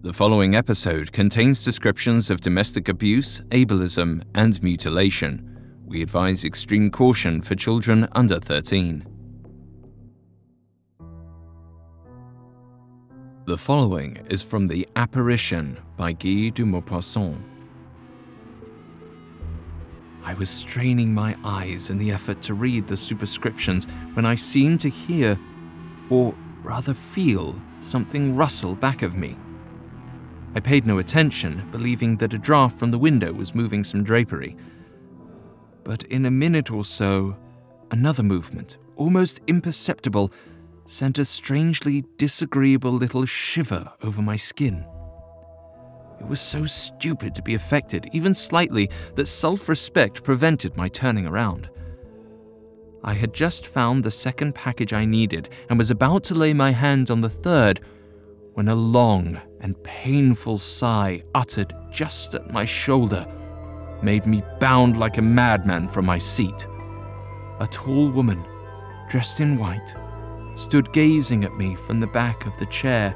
The following episode contains descriptions of domestic abuse, ableism, and mutilation. We advise extreme caution for children under 13. The following is from The Apparition by Guy de Maupassant. I was straining my eyes in the effort to read the superscriptions when I seemed to hear, or rather feel, something rustle back of me. I paid no attention, believing that a draft from the window was moving some drapery. But in a minute or so, another movement, almost imperceptible, sent a strangely disagreeable little shiver over my skin. It was so stupid to be affected, even slightly, that self respect prevented my turning around. I had just found the second package I needed and was about to lay my hand on the third when a long and painful sigh uttered just at my shoulder made me bound like a madman from my seat. A tall woman, dressed in white, stood gazing at me from the back of the chair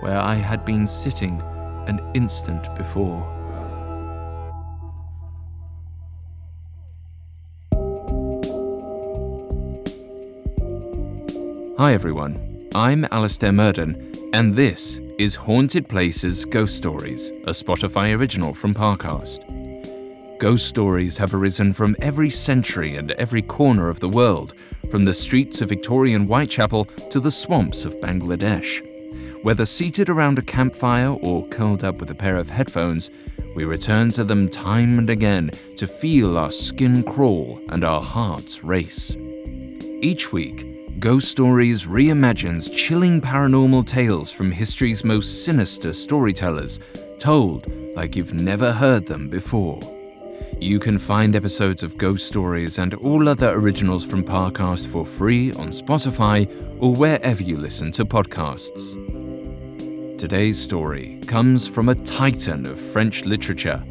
where I had been sitting an instant before. Hi everyone, I'm Alastair Murden, and this is Haunted Places Ghost Stories, a Spotify original from Parcast. Ghost stories have arisen from every century and every corner of the world, from the streets of Victorian Whitechapel to the swamps of Bangladesh. Whether seated around a campfire or curled up with a pair of headphones, we return to them time and again to feel our skin crawl and our hearts race. Each week, Ghost Stories reimagines chilling paranormal tales from history's most sinister storytellers, told like you've never heard them before. You can find episodes of Ghost Stories and all other originals from Parcast for free on Spotify or wherever you listen to podcasts. Today's story comes from a titan of French literature.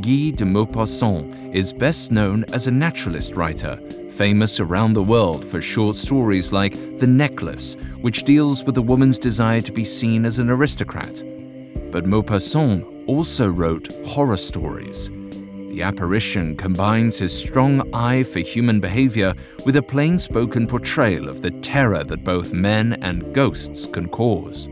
Guy de Maupassant is best known as a naturalist writer, famous around the world for short stories like The Necklace, which deals with a woman's desire to be seen as an aristocrat. But Maupassant also wrote horror stories. The apparition combines his strong eye for human behavior with a plain spoken portrayal of the terror that both men and ghosts can cause.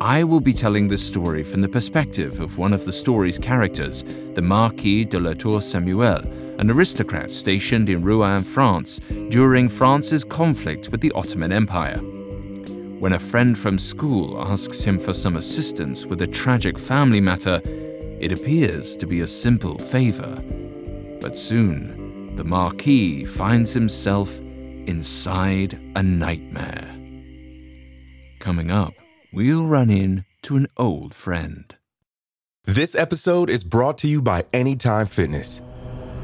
I will be telling this story from the perspective of one of the story's characters, the Marquis de la Tour Samuel, an aristocrat stationed in Rouen, France, during France's conflict with the Ottoman Empire. When a friend from school asks him for some assistance with a tragic family matter, it appears to be a simple favor. But soon, the Marquis finds himself inside a nightmare. Coming up, we'll run in to an old friend. This episode is brought to you by Anytime Fitness.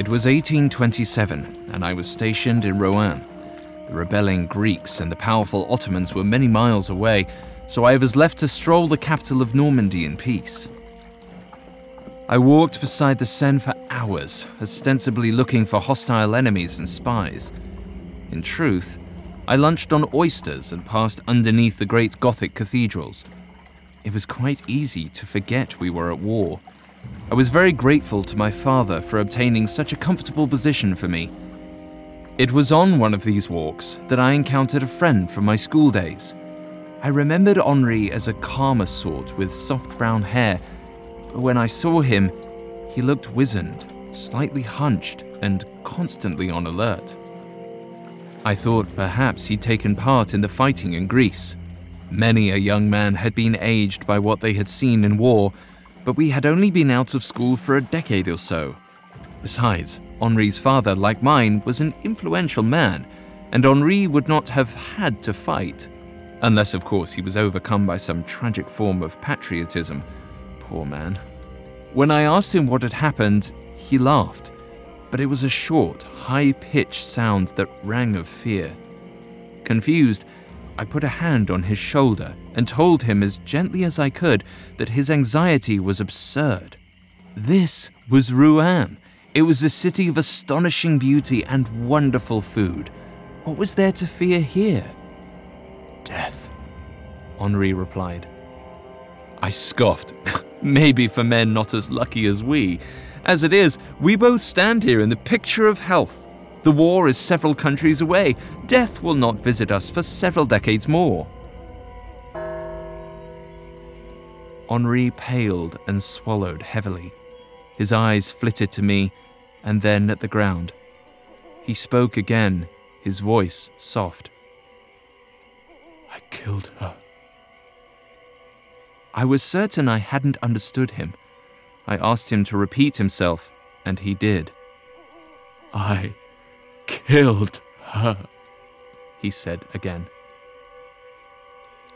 It was 1827, and I was stationed in Rouen. The rebelling Greeks and the powerful Ottomans were many miles away, so I was left to stroll the capital of Normandy in peace. I walked beside the Seine for hours, ostensibly looking for hostile enemies and spies. In truth, I lunched on oysters and passed underneath the great Gothic cathedrals. It was quite easy to forget we were at war. I was very grateful to my father for obtaining such a comfortable position for me. It was on one of these walks that I encountered a friend from my school days. I remembered Henri as a calmer sort with soft brown hair, but when I saw him, he looked wizened, slightly hunched, and constantly on alert. I thought perhaps he'd taken part in the fighting in Greece. Many a young man had been aged by what they had seen in war, but we had only been out of school for a decade or so. Besides, Henri's father, like mine, was an influential man, and Henri would not have had to fight. Unless, of course, he was overcome by some tragic form of patriotism. Poor man. When I asked him what had happened, he laughed, but it was a short, high pitched sound that rang of fear. Confused, I put a hand on his shoulder and told him as gently as I could that his anxiety was absurd. This was Rouen, it was a city of astonishing beauty and wonderful food. What was there to fear here? Death, Henri replied. I scoffed. Maybe for men not as lucky as we. As it is, we both stand here in the picture of health. The war is several countries away. Death will not visit us for several decades more. Henri paled and swallowed heavily. His eyes flitted to me and then at the ground. He spoke again, his voice soft. I killed her. I was certain I hadn't understood him. I asked him to repeat himself, and he did. I killed her, he said again.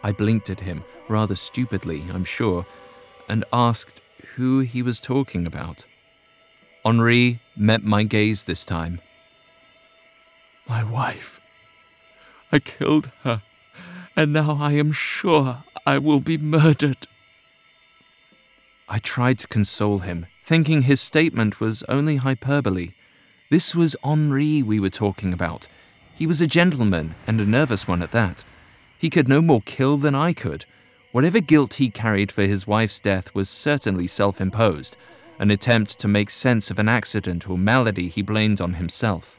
I blinked at him, rather stupidly, I'm sure, and asked who he was talking about. Henri met my gaze this time. My wife. I killed her, and now I am sure I will be murdered. I tried to console him, thinking his statement was only hyperbole. This was Henri we were talking about. He was a gentleman, and a nervous one at that. He could no more kill than I could. Whatever guilt he carried for his wife's death was certainly self imposed, an attempt to make sense of an accident or malady he blamed on himself.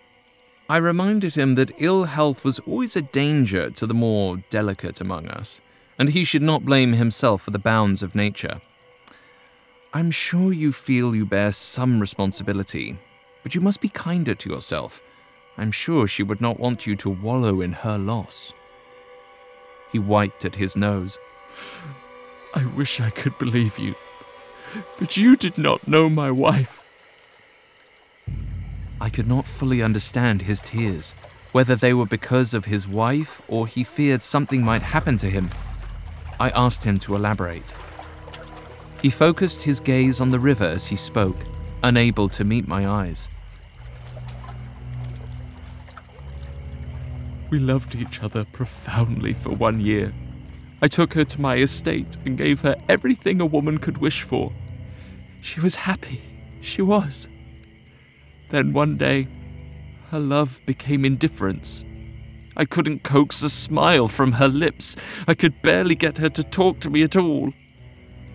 I reminded him that ill health was always a danger to the more delicate among us, and he should not blame himself for the bounds of nature. I'm sure you feel you bear some responsibility, but you must be kinder to yourself. I'm sure she would not want you to wallow in her loss. He wiped at his nose. I wish I could believe you, but you did not know my wife. I could not fully understand his tears, whether they were because of his wife or he feared something might happen to him. I asked him to elaborate. He focused his gaze on the river as he spoke, unable to meet my eyes. We loved each other profoundly for one year. I took her to my estate and gave her everything a woman could wish for. She was happy, she was. Then one day, her love became indifference. I couldn't coax a smile from her lips. I could barely get her to talk to me at all.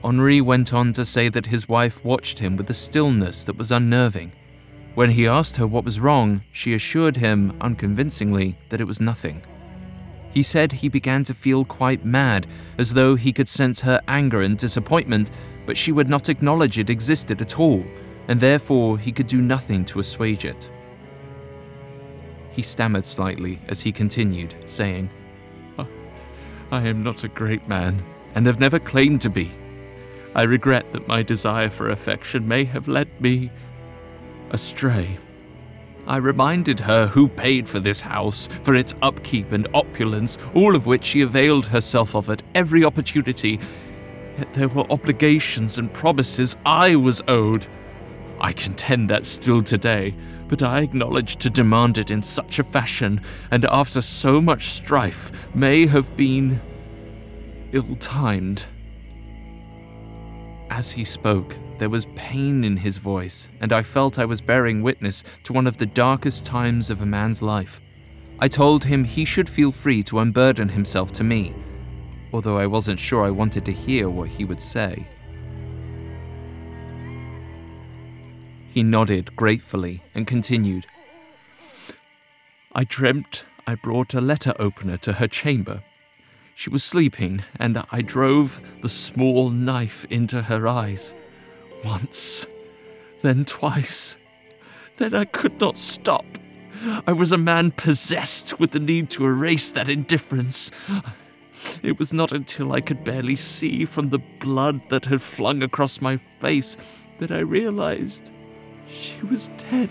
Henri went on to say that his wife watched him with a stillness that was unnerving. When he asked her what was wrong, she assured him, unconvincingly, that it was nothing. He said he began to feel quite mad, as though he could sense her anger and disappointment, but she would not acknowledge it existed at all, and therefore he could do nothing to assuage it. He stammered slightly as he continued, saying, ah, I am not a great man, and have never claimed to be. I regret that my desire for affection may have led me astray. I reminded her who paid for this house, for its upkeep and opulence, all of which she availed herself of at every opportunity. Yet there were obligations and promises I was owed. I contend that still today, but I acknowledge to demand it in such a fashion, and after so much strife, may have been ill timed. As he spoke, there was pain in his voice, and I felt I was bearing witness to one of the darkest times of a man's life. I told him he should feel free to unburden himself to me, although I wasn't sure I wanted to hear what he would say. He nodded gratefully and continued. I dreamt I brought a letter opener to her chamber. She was sleeping, and I drove the small knife into her eyes. Once, then twice. Then I could not stop. I was a man possessed with the need to erase that indifference. It was not until I could barely see from the blood that had flung across my face that I realized she was dead.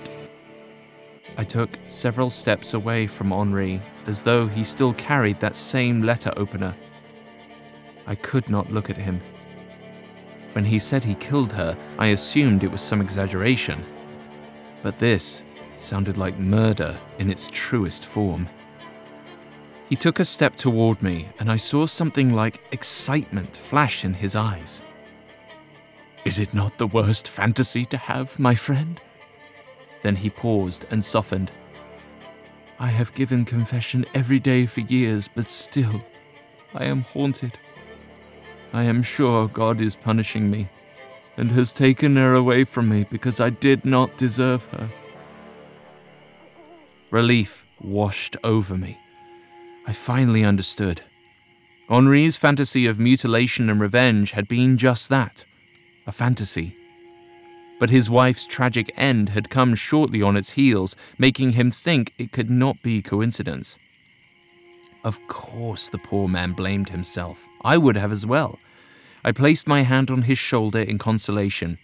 I took several steps away from Henri, as though he still carried that same letter opener. I could not look at him. When he said he killed her, I assumed it was some exaggeration. But this sounded like murder in its truest form. He took a step toward me, and I saw something like excitement flash in his eyes. Is it not the worst fantasy to have, my friend? Then he paused and softened. I have given confession every day for years, but still, I am haunted. I am sure God is punishing me and has taken her away from me because I did not deserve her. Relief washed over me. I finally understood. Henri's fantasy of mutilation and revenge had been just that a fantasy. But his wife's tragic end had come shortly on its heels, making him think it could not be coincidence. Of course, the poor man blamed himself. I would have as well. I placed my hand on his shoulder in consolation.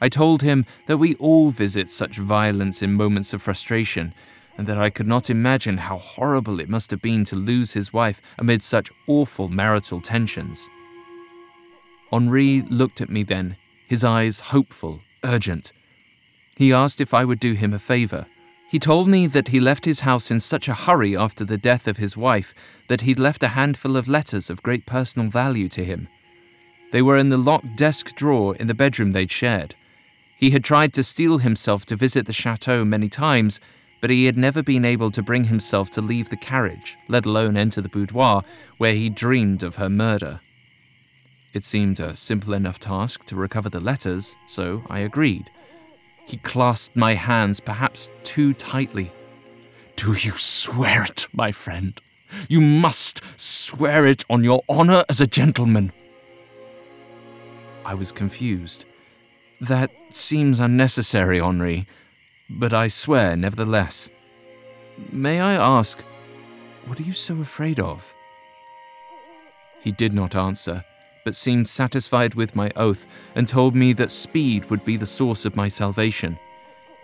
I told him that we all visit such violence in moments of frustration, and that I could not imagine how horrible it must have been to lose his wife amid such awful marital tensions. Henri looked at me then, his eyes hopeful, urgent. He asked if I would do him a favor. He told me that he left his house in such a hurry after the death of his wife that he'd left a handful of letters of great personal value to him. They were in the locked desk drawer in the bedroom they'd shared. He had tried to steel himself to visit the chateau many times, but he had never been able to bring himself to leave the carriage, let alone enter the boudoir where he dreamed of her murder. It seemed a simple enough task to recover the letters, so I agreed. He clasped my hands perhaps too tightly. Do you swear it, my friend? You must swear it on your honor as a gentleman. I was confused. That seems unnecessary, Henri, but I swear nevertheless. May I ask, what are you so afraid of? He did not answer but seemed satisfied with my oath and told me that speed would be the source of my salvation.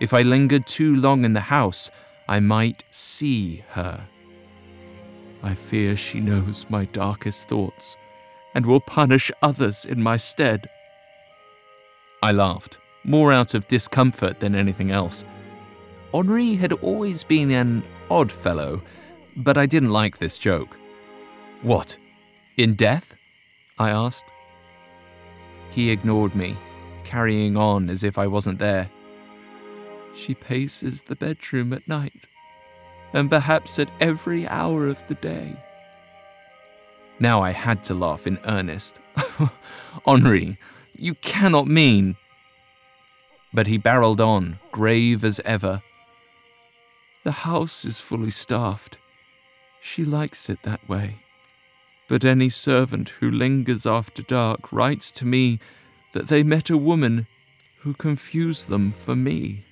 If I lingered too long in the house, I might see her. I fear she knows my darkest thoughts and will punish others in my stead. I laughed, more out of discomfort than anything else. Henri had always been an odd fellow, but I didn't like this joke. What? In death? I asked. He ignored me, carrying on as if I wasn't there. She paces the bedroom at night, and perhaps at every hour of the day. Now I had to laugh in earnest. Henri, you cannot mean. But he barreled on, grave as ever. The house is fully staffed. She likes it that way. But any servant who lingers after dark writes to me that they met a woman who confused them for me.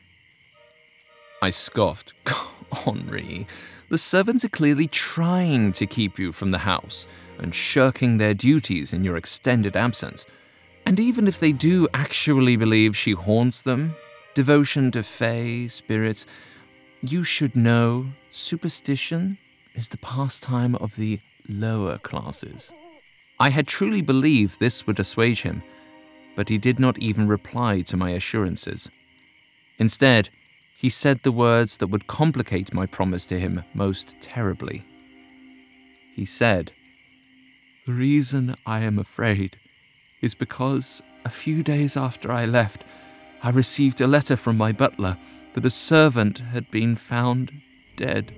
I scoffed. Henri, the servants are clearly trying to keep you from the house and shirking their duties in your extended absence. And even if they do actually believe she haunts them, devotion to fae, spirits, you should know superstition is the pastime of the lower classes. I had truly believed this would assuage him, but he did not even reply to my assurances. Instead, he said the words that would complicate my promise to him most terribly. He said, The reason I am afraid is because a few days after I left, I received a letter from my butler that a servant had been found dead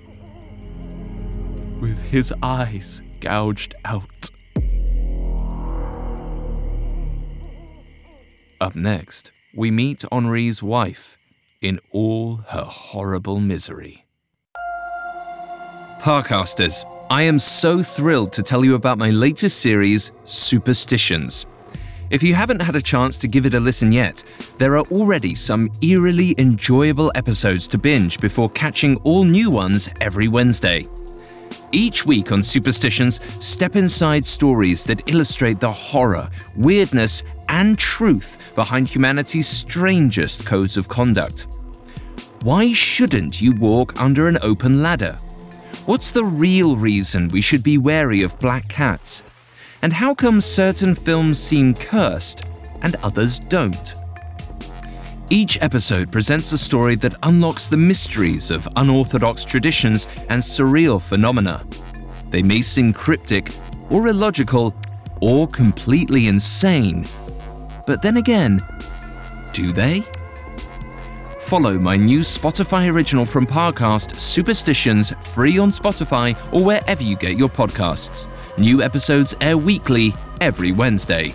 with his eyes gouged out. Up next, we meet Henri's wife in all her horrible misery. Parcasters, I am so thrilled to tell you about my latest series, Superstitions. If you haven't had a chance to give it a listen yet, there are already some eerily enjoyable episodes to binge before catching all new ones every Wednesday. Each week on Superstitions, step inside stories that illustrate the horror, weirdness, and truth behind humanity's strangest codes of conduct. Why shouldn't you walk under an open ladder? What's the real reason we should be wary of black cats? And how come certain films seem cursed and others don't? Each episode presents a story that unlocks the mysteries of unorthodox traditions and surreal phenomena. They may seem cryptic or illogical or completely insane. But then again, do they? Follow my new Spotify original from Parcast, Superstitions, free on Spotify or wherever you get your podcasts. New episodes air weekly every Wednesday.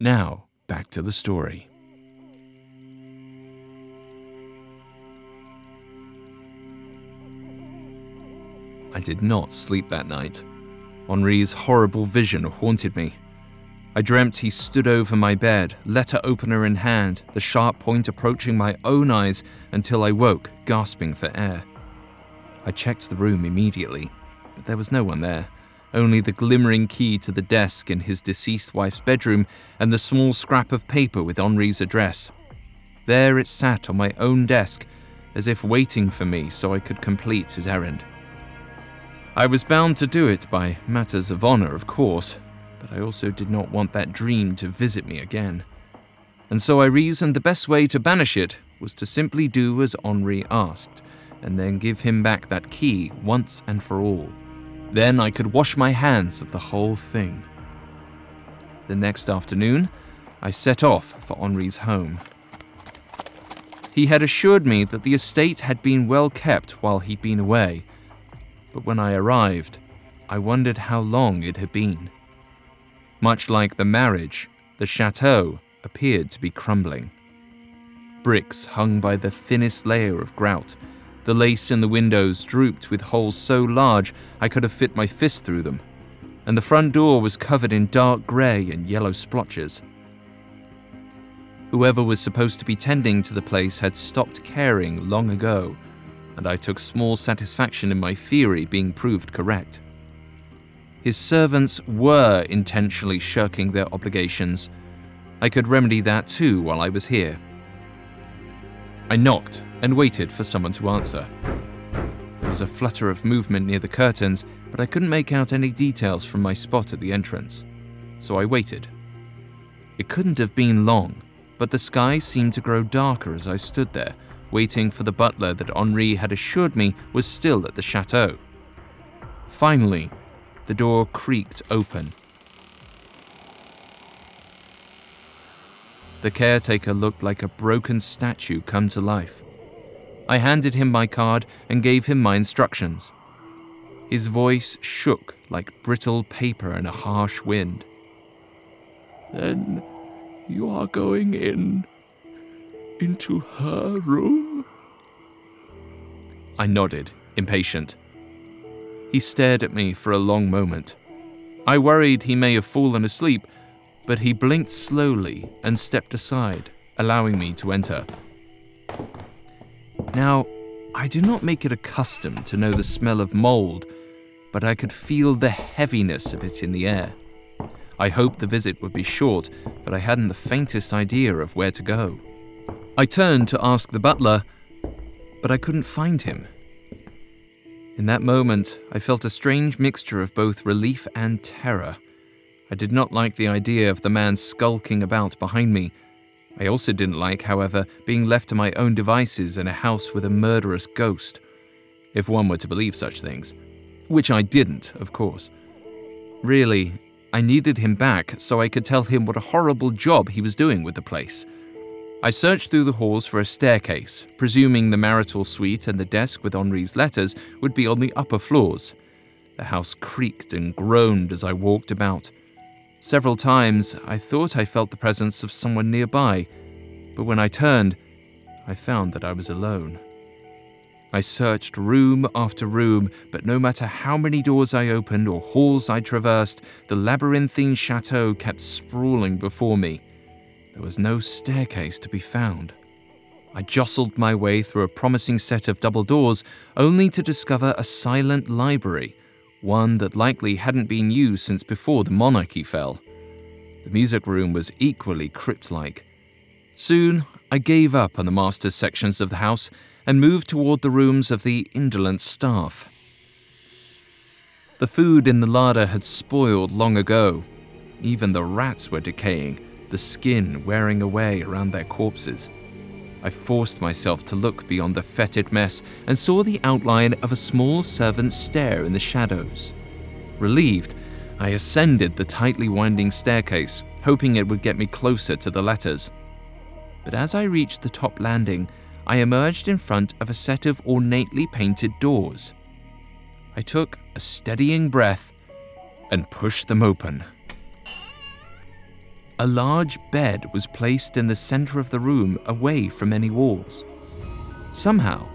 Now, back to the story. I did not sleep that night. Henri's horrible vision haunted me. I dreamt he stood over my bed, letter opener in hand, the sharp point approaching my own eyes until I woke, gasping for air. I checked the room immediately, but there was no one there, only the glimmering key to the desk in his deceased wife's bedroom and the small scrap of paper with Henri's address. There it sat on my own desk, as if waiting for me so I could complete his errand. I was bound to do it by matters of honor, of course, but I also did not want that dream to visit me again. And so I reasoned the best way to banish it was to simply do as Henri asked, and then give him back that key once and for all. Then I could wash my hands of the whole thing. The next afternoon, I set off for Henri's home. He had assured me that the estate had been well kept while he'd been away, but when I arrived, I wondered how long it had been. Much like the marriage, the chateau appeared to be crumbling. Bricks hung by the thinnest layer of grout. The lace in the windows drooped with holes so large I could have fit my fist through them, and the front door was covered in dark grey and yellow splotches. Whoever was supposed to be tending to the place had stopped caring long ago, and I took small satisfaction in my theory being proved correct. His servants were intentionally shirking their obligations. I could remedy that too while I was here. I knocked and waited for someone to answer. There was a flutter of movement near the curtains, but I couldn't make out any details from my spot at the entrance. So I waited. It couldn't have been long, but the sky seemed to grow darker as I stood there, waiting for the butler that Henri had assured me was still at the chateau. Finally, the door creaked open. The caretaker looked like a broken statue come to life. I handed him my card and gave him my instructions. His voice shook like brittle paper in a harsh wind. Then you are going in into her room? I nodded, impatient. He stared at me for a long moment. I worried he may have fallen asleep, but he blinked slowly and stepped aside, allowing me to enter. Now, I do not make it a custom to know the smell of mold, but I could feel the heaviness of it in the air. I hoped the visit would be short, but I hadn't the faintest idea of where to go. I turned to ask the butler, but I couldn't find him. In that moment, I felt a strange mixture of both relief and terror. I did not like the idea of the man skulking about behind me, I also didn't like, however, being left to my own devices in a house with a murderous ghost, if one were to believe such things. Which I didn't, of course. Really, I needed him back so I could tell him what a horrible job he was doing with the place. I searched through the halls for a staircase, presuming the marital suite and the desk with Henri's letters would be on the upper floors. The house creaked and groaned as I walked about. Several times I thought I felt the presence of someone nearby, but when I turned, I found that I was alone. I searched room after room, but no matter how many doors I opened or halls I traversed, the labyrinthine chateau kept sprawling before me. There was no staircase to be found. I jostled my way through a promising set of double doors, only to discover a silent library one that likely hadn't been used since before the monarchy fell. The music room was equally crypt like. Soon, I gave up on the master's sections of the house and moved toward the rooms of the indolent staff. The food in the larder had spoiled long ago. Even the rats were decaying, the skin wearing away around their corpses. I forced myself to look beyond the fetid mess and saw the outline of a small servant's stair in the shadows. Relieved, I ascended the tightly winding staircase, hoping it would get me closer to the letters. But as I reached the top landing, I emerged in front of a set of ornately painted doors. I took a steadying breath and pushed them open. A large bed was placed in the center of the room away from any walls. Somehow,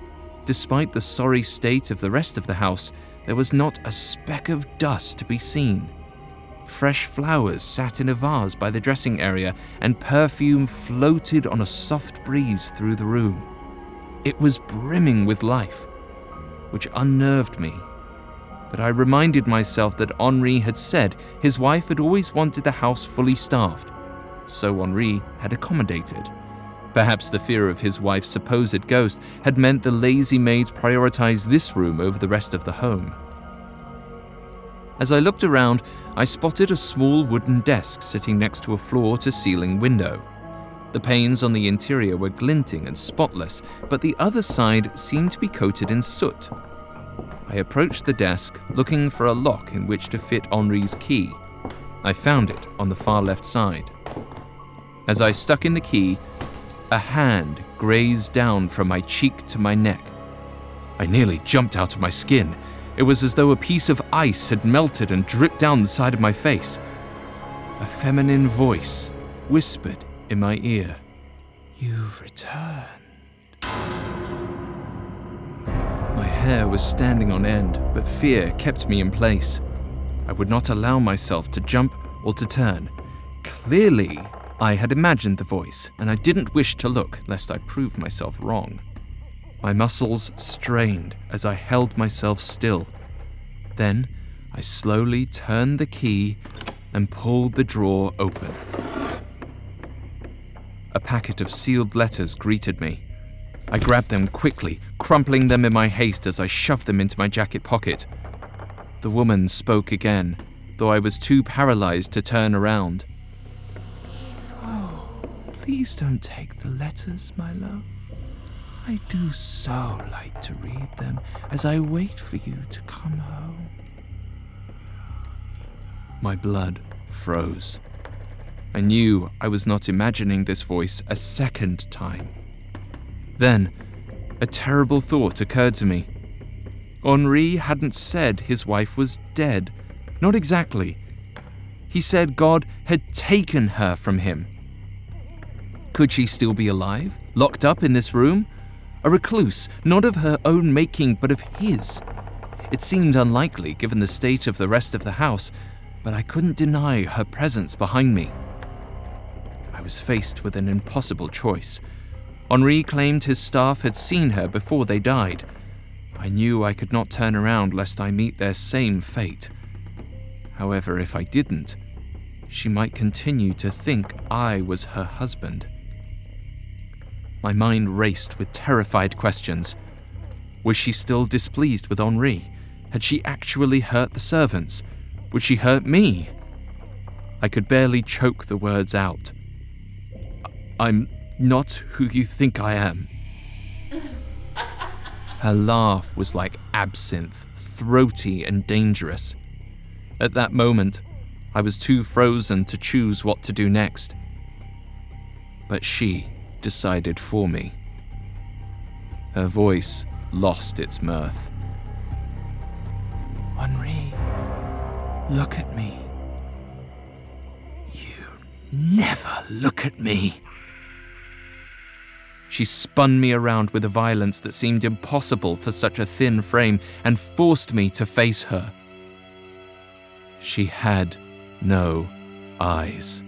despite the sorry state of the rest of the house, there was not a speck of dust to be seen. Fresh flowers sat in a vase by the dressing area, and perfume floated on a soft breeze through the room. It was brimming with life, which unnerved me. But I reminded myself that Henri had said his wife had always wanted the house fully staffed, so Henri had accommodated. Perhaps the fear of his wife's supposed ghost had meant the lazy maids prioritized this room over the rest of the home. As I looked around, I spotted a small wooden desk sitting next to a floor to ceiling window. The panes on the interior were glinting and spotless, but the other side seemed to be coated in soot. I approached the desk, looking for a lock in which to fit Henri's key. I found it on the far left side. As I stuck in the key, a hand grazed down from my cheek to my neck. I nearly jumped out of my skin. It was as though a piece of ice had melted and dripped down the side of my face. A feminine voice whispered in my ear, You've returned. Hair was standing on end, but fear kept me in place. I would not allow myself to jump or to turn. Clearly, I had imagined the voice, and I didn't wish to look lest I prove myself wrong. My muscles strained as I held myself still. Then I slowly turned the key and pulled the drawer open. A packet of sealed letters greeted me. I grabbed them quickly, crumpling them in my haste as I shoved them into my jacket pocket. The woman spoke again, though I was too paralyzed to turn around. Oh, please don't take the letters, my love. I do so like to read them as I wait for you to come home. My blood froze. I knew I was not imagining this voice a second time. Then, a terrible thought occurred to me. Henri hadn't said his wife was dead. Not exactly. He said God had taken her from him. Could she still be alive, locked up in this room? A recluse, not of her own making, but of his. It seemed unlikely given the state of the rest of the house, but I couldn't deny her presence behind me. I was faced with an impossible choice. Henri claimed his staff had seen her before they died. I knew I could not turn around lest I meet their same fate. However, if I didn't, she might continue to think I was her husband. My mind raced with terrified questions. Was she still displeased with Henri? Had she actually hurt the servants? Would she hurt me? I could barely choke the words out. I'm not who you think I am. Her laugh was like absinthe, throaty and dangerous. At that moment, I was too frozen to choose what to do next. But she decided for me. Her voice lost its mirth. Henri, look at me. You never look at me. She spun me around with a violence that seemed impossible for such a thin frame and forced me to face her. She had no eyes.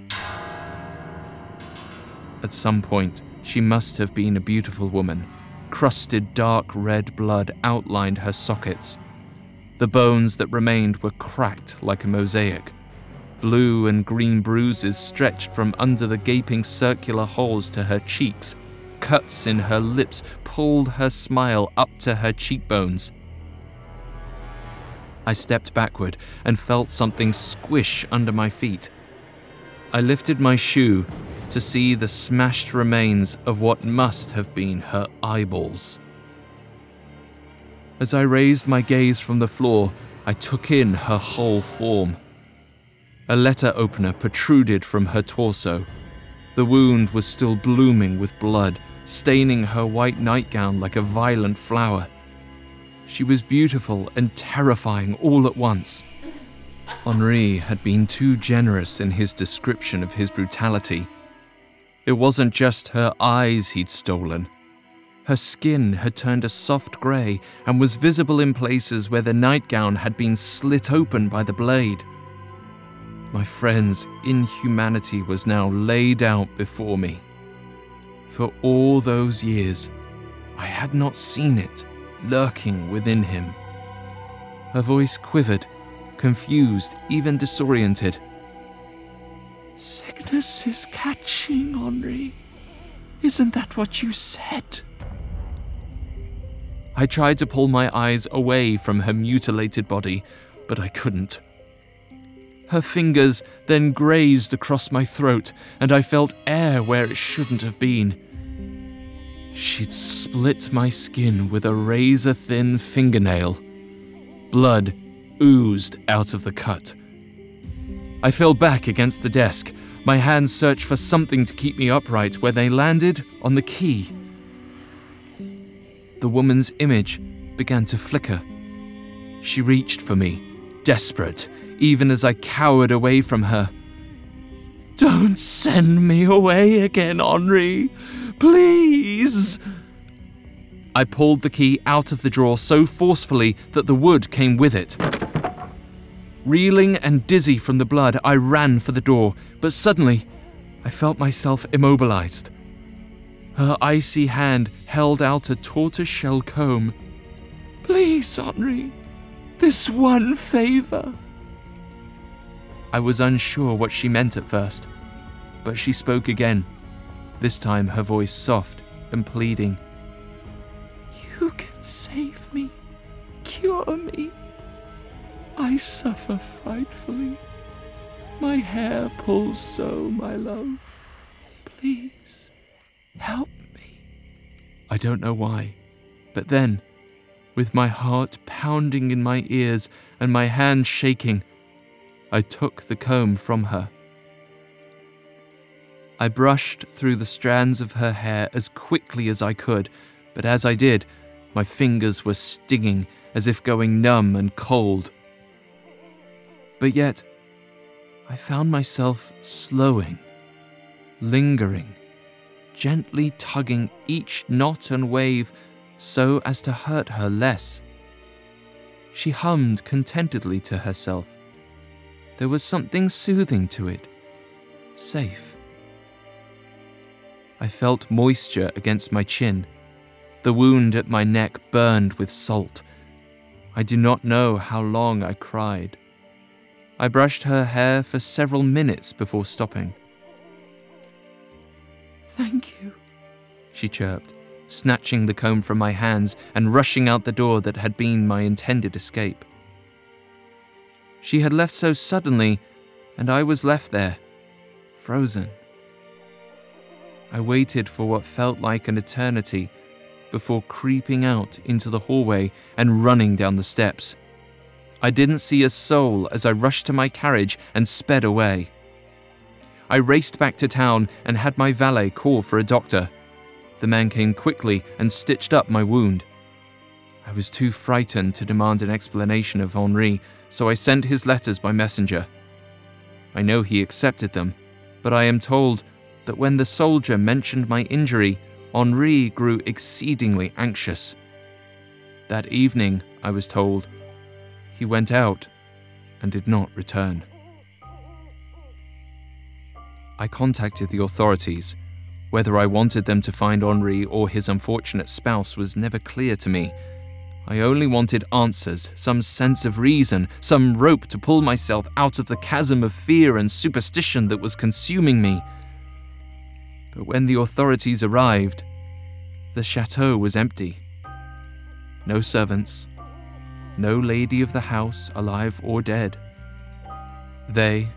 At some point, she must have been a beautiful woman. Crusted dark red blood outlined her sockets. The bones that remained were cracked like a mosaic. Blue and green bruises stretched from under the gaping circular holes to her cheeks. Cuts in her lips pulled her smile up to her cheekbones. I stepped backward and felt something squish under my feet. I lifted my shoe to see the smashed remains of what must have been her eyeballs. As I raised my gaze from the floor, I took in her whole form. A letter opener protruded from her torso. The wound was still blooming with blood, staining her white nightgown like a violent flower. She was beautiful and terrifying all at once. Henri had been too generous in his description of his brutality. It wasn't just her eyes he'd stolen. Her skin had turned a soft grey and was visible in places where the nightgown had been slit open by the blade. My friend's inhumanity was now laid out before me. For all those years, I had not seen it lurking within him. Her voice quivered, confused, even disoriented. Sickness is catching, Henri. Isn't that what you said? I tried to pull my eyes away from her mutilated body, but I couldn't. Her fingers then grazed across my throat, and I felt air where it shouldn't have been. She'd split my skin with a razor thin fingernail. Blood oozed out of the cut. I fell back against the desk. My hands searched for something to keep me upright where they landed on the key. The woman's image began to flicker. She reached for me, desperate, even as I cowered away from her. Don't send me away again, Henri. Please! I pulled the key out of the drawer so forcefully that the wood came with it. Reeling and dizzy from the blood, I ran for the door, but suddenly I felt myself immobilized. Her icy hand held out a tortoiseshell comb. Please, Henri, this one favor. I was unsure what she meant at first, but she spoke again this time her voice soft and pleading. You can save me, cure me. I suffer frightfully. My hair pulls so, my love. Please, help me. I don't know why, but then, with my heart pounding in my ears and my hands shaking, I took the comb from her. I brushed through the strands of her hair as quickly as I could, but as I did, my fingers were stinging as if going numb and cold. But yet, I found myself slowing, lingering, gently tugging each knot and wave so as to hurt her less. She hummed contentedly to herself. There was something soothing to it, safe. I felt moisture against my chin. The wound at my neck burned with salt. I do not know how long I cried. I brushed her hair for several minutes before stopping. Thank you, she chirped, snatching the comb from my hands and rushing out the door that had been my intended escape. She had left so suddenly, and I was left there, frozen. I waited for what felt like an eternity before creeping out into the hallway and running down the steps. I didn't see a soul as I rushed to my carriage and sped away. I raced back to town and had my valet call for a doctor. The man came quickly and stitched up my wound. I was too frightened to demand an explanation of Henri, so I sent his letters by messenger. I know he accepted them, but I am told that when the soldier mentioned my injury, Henri grew exceedingly anxious. That evening, I was told, he went out and did not return. I contacted the authorities. Whether I wanted them to find Henri or his unfortunate spouse was never clear to me. I only wanted answers, some sense of reason, some rope to pull myself out of the chasm of fear and superstition that was consuming me. But when the authorities arrived, the chateau was empty. No servants, no lady of the house, alive or dead. They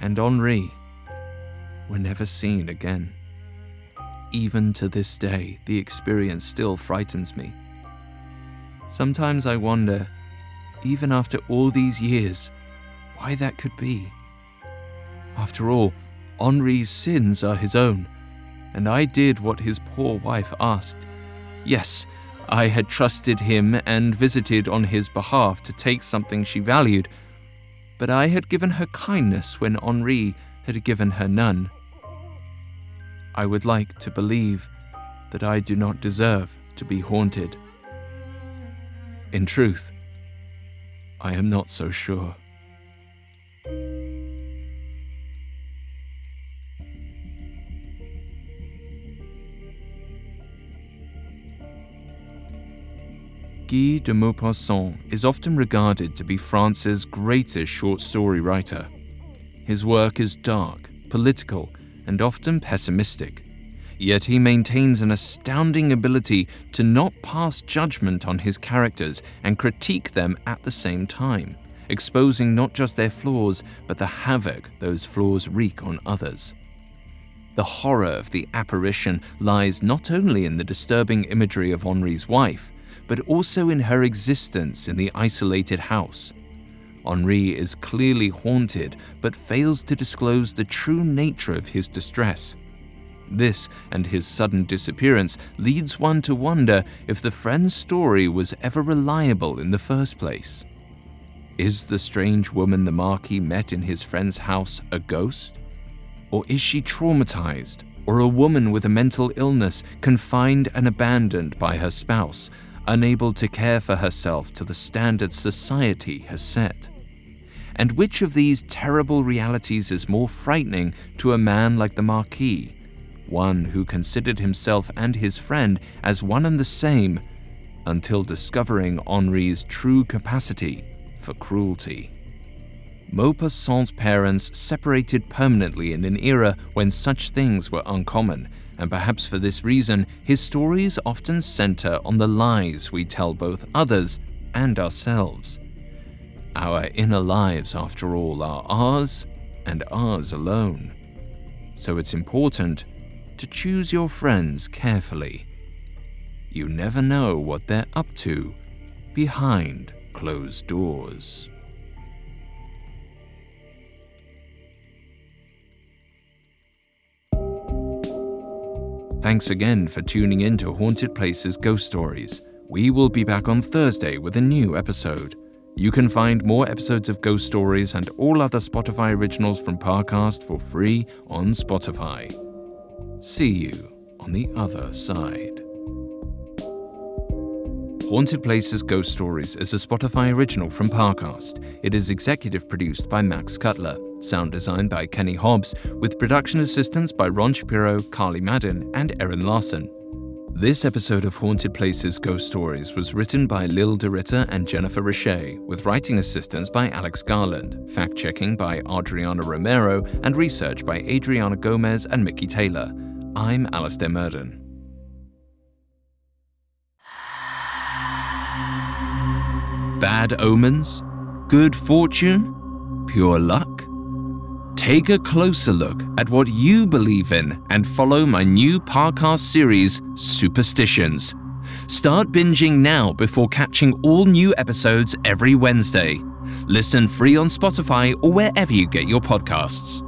and Henri were never seen again. Even to this day, the experience still frightens me. Sometimes I wonder, even after all these years, why that could be. After all, Henri's sins are his own, and I did what his poor wife asked. Yes, I had trusted him and visited on his behalf to take something she valued, but I had given her kindness when Henri had given her none. I would like to believe that I do not deserve to be haunted. In truth, I am not so sure. Guy de Maupassant is often regarded to be France's greatest short story writer. His work is dark, political, and often pessimistic. Yet he maintains an astounding ability to not pass judgment on his characters and critique them at the same time, exposing not just their flaws, but the havoc those flaws wreak on others. The horror of the apparition lies not only in the disturbing imagery of Henri's wife, but also in her existence in the isolated house. Henri is clearly haunted, but fails to disclose the true nature of his distress. This and his sudden disappearance leads one to wonder if the friend's story was ever reliable in the first place. Is the strange woman the Marquis met in his friend's house a ghost? Or is she traumatized, or a woman with a mental illness confined and abandoned by her spouse, unable to care for herself to the standards society has set? And which of these terrible realities is more frightening to a man like the Marquis, one who considered himself and his friend as one and the same, until discovering Henri's true capacity for cruelty? Maupassant's parents separated permanently in an era when such things were uncommon, and perhaps for this reason, his stories often center on the lies we tell both others and ourselves. Our inner lives, after all, are ours and ours alone. So it's important to choose your friends carefully. You never know what they're up to behind closed doors. Thanks again for tuning in to Haunted Places Ghost Stories. We will be back on Thursday with a new episode. You can find more episodes of Ghost Stories and all other Spotify originals from Parcast for free on Spotify. See you on the other side. Haunted Places Ghost Stories is a Spotify original from Parcast. It is executive produced by Max Cutler, sound designed by Kenny Hobbs, with production assistance by Ron Shapiro, Carly Madden, and Erin Larson. This episode of Haunted Places Ghost Stories was written by Lil DeRitter and Jennifer Richey, with writing assistance by Alex Garland, fact checking by Adriana Romero, and research by Adriana Gomez and Mickey Taylor. I'm Alastair Murden. Bad omens? Good fortune? Pure luck? take a closer look at what you believe in and follow my new podcast series, Superstitions. Start binging now before catching all new episodes every Wednesday. Listen free on Spotify or wherever you get your podcasts.